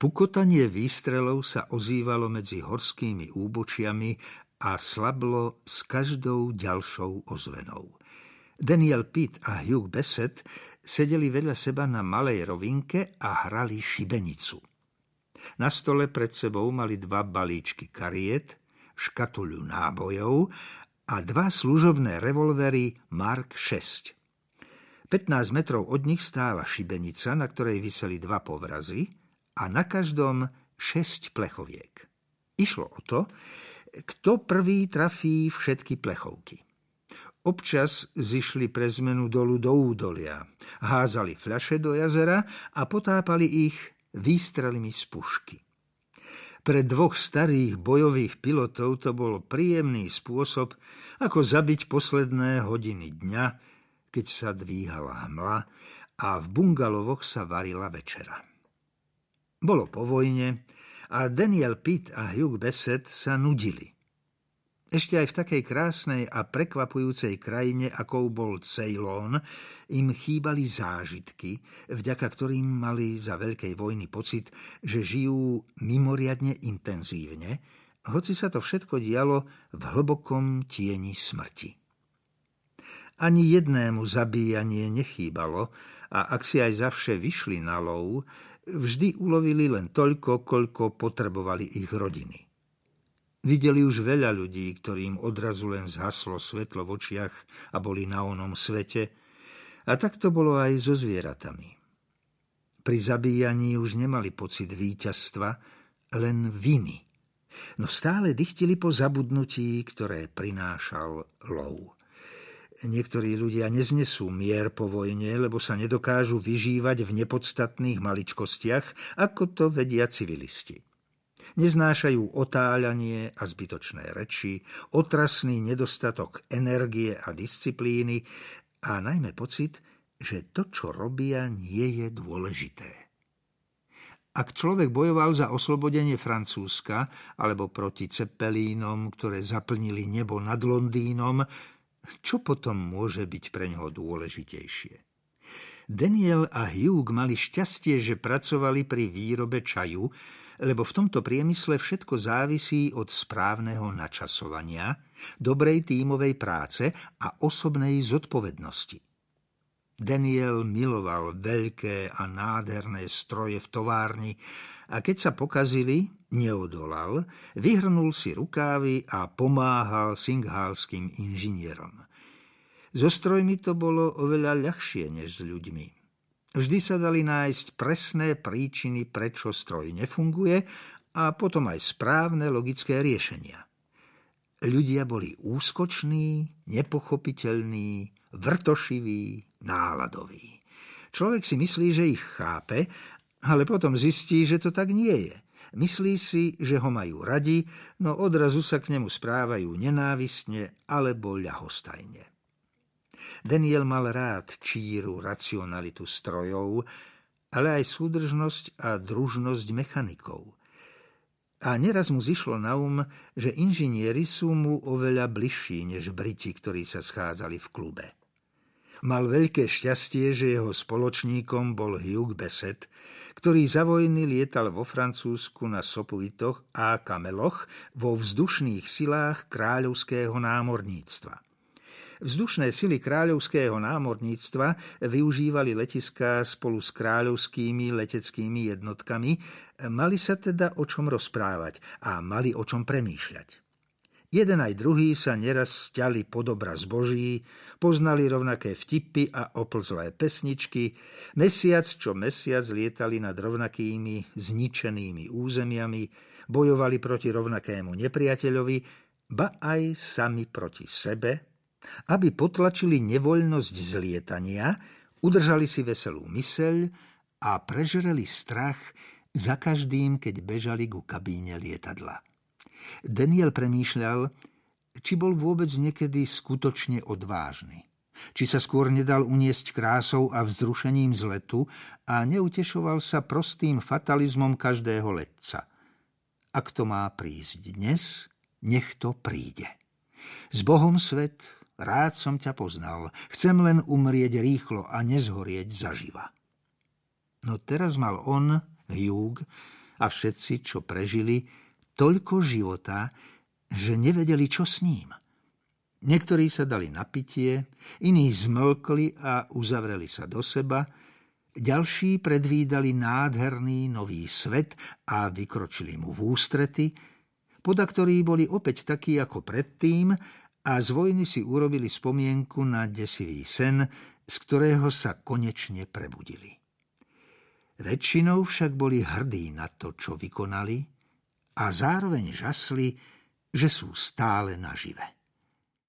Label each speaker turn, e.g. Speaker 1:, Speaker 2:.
Speaker 1: Pukotanie výstrelov sa ozývalo medzi horskými úbočiami a slablo s každou ďalšou ozvenou. Daniel Pitt a Hugh Bassett sedeli vedľa seba na malej rovinke a hrali šibenicu. Na stole pred sebou mali dva balíčky kariet, škatuľu nábojov a dva služobné revolvery Mark 6. 15 metrov od nich stála šibenica, na ktorej vyseli dva povrazy – a na každom šesť plechoviek. Išlo o to, kto prvý trafí všetky plechovky. Občas zišli pre zmenu dolu do údolia, házali fľaše do jazera a potápali ich výstrelmi z pušky. Pre dvoch starých bojových pilotov to bol príjemný spôsob, ako zabiť posledné hodiny dňa, keď sa dvíhala hmla a v bungalovoch sa varila večera. Bolo po vojne a Daniel Pitt a Hugh Bassett sa nudili. Ešte aj v takej krásnej a prekvapujúcej krajine, akou bol Ceylon, im chýbali zážitky, vďaka ktorým mali za veľkej vojny pocit, že žijú mimoriadne intenzívne, hoci sa to všetko dialo v hlbokom tieni smrti. Ani jednému zabíjanie nechýbalo a ak si aj zavše vyšli na lov, vždy ulovili len toľko, koľko potrebovali ich rodiny. Videli už veľa ľudí, ktorým odrazu len zhaslo svetlo v očiach a boli na onom svete, a tak to bolo aj so zvieratami. Pri zabíjaní už nemali pocit víťazstva, len viny. No stále dychtili po zabudnutí, ktoré prinášal lov. Niektorí ľudia neznesú mier po vojne, lebo sa nedokážu vyžívať v nepodstatných maličkostiach, ako to vedia civilisti. Neznášajú otáľanie a zbytočné reči, otrasný nedostatok energie a disciplíny a najmä pocit, že to, čo robia, nie je dôležité. Ak človek bojoval za oslobodenie Francúzska alebo proti cepelínom, ktoré zaplnili nebo nad Londýnom, čo potom môže byť pre neho dôležitejšie? Daniel a Hugh mali šťastie, že pracovali pri výrobe čaju, lebo v tomto priemysle všetko závisí od správneho načasovania, dobrej tímovej práce a osobnej zodpovednosti. Daniel miloval veľké a nádherné stroje v továrni a keď sa pokazili, neodolal, vyhrnul si rukávy a pomáhal singhálským inžinierom. So strojmi to bolo oveľa ľahšie než s ľuďmi. Vždy sa dali nájsť presné príčiny, prečo stroj nefunguje a potom aj správne logické riešenia. Ľudia boli úskoční, nepochopiteľní, vrtošivý, náladový. Človek si myslí, že ich chápe, ale potom zistí, že to tak nie je. Myslí si, že ho majú radi, no odrazu sa k nemu správajú nenávistne alebo ľahostajne. Daniel mal rád číru racionalitu strojov, ale aj súdržnosť a družnosť mechanikov. A neraz mu zišlo na um, že inžinieri sú mu oveľa bližší než Briti, ktorí sa schádzali v klube. Mal veľké šťastie, že jeho spoločníkom bol Hugh Bassett, ktorý za vojny lietal vo Francúzsku na Sopuitoch a Kameloch vo vzdušných silách kráľovského námorníctva. Vzdušné sily kráľovského námorníctva využívali letiská spolu s kráľovskými leteckými jednotkami, mali sa teda o čom rozprávať a mali o čom premýšľať. Jeden aj druhý sa neraz stiali pod obraz Boží, poznali rovnaké vtipy a oplzlé pesničky, mesiac čo mesiac lietali nad rovnakými zničenými územiami, bojovali proti rovnakému nepriateľovi, ba aj sami proti sebe, aby potlačili nevoľnosť zlietania, udržali si veselú myseľ a prežreli strach za každým, keď bežali ku kabíne lietadla. Daniel premýšľal, či bol vôbec niekedy skutočne odvážny. Či sa skôr nedal uniesť krásou a vzrušením z letu a neutešoval sa prostým fatalizmom každého letca. Ak to má prísť dnes, nech to príde. S Bohom svet, rád som ťa poznal, chcem len umrieť rýchlo a nezhorieť zaživa. No teraz mal on, Hugh, a všetci, čo prežili, toľko života, že nevedeli, čo s ním. Niektorí sa dali na pitie, iní zmlkli a uzavreli sa do seba, ďalší predvídali nádherný nový svet a vykročili mu v ústrety, poda ktorí boli opäť takí ako predtým a z vojny si urobili spomienku na desivý sen, z ktorého sa konečne prebudili. Väčšinou však boli hrdí na to, čo vykonali a zároveň žasli, že sú stále nažive.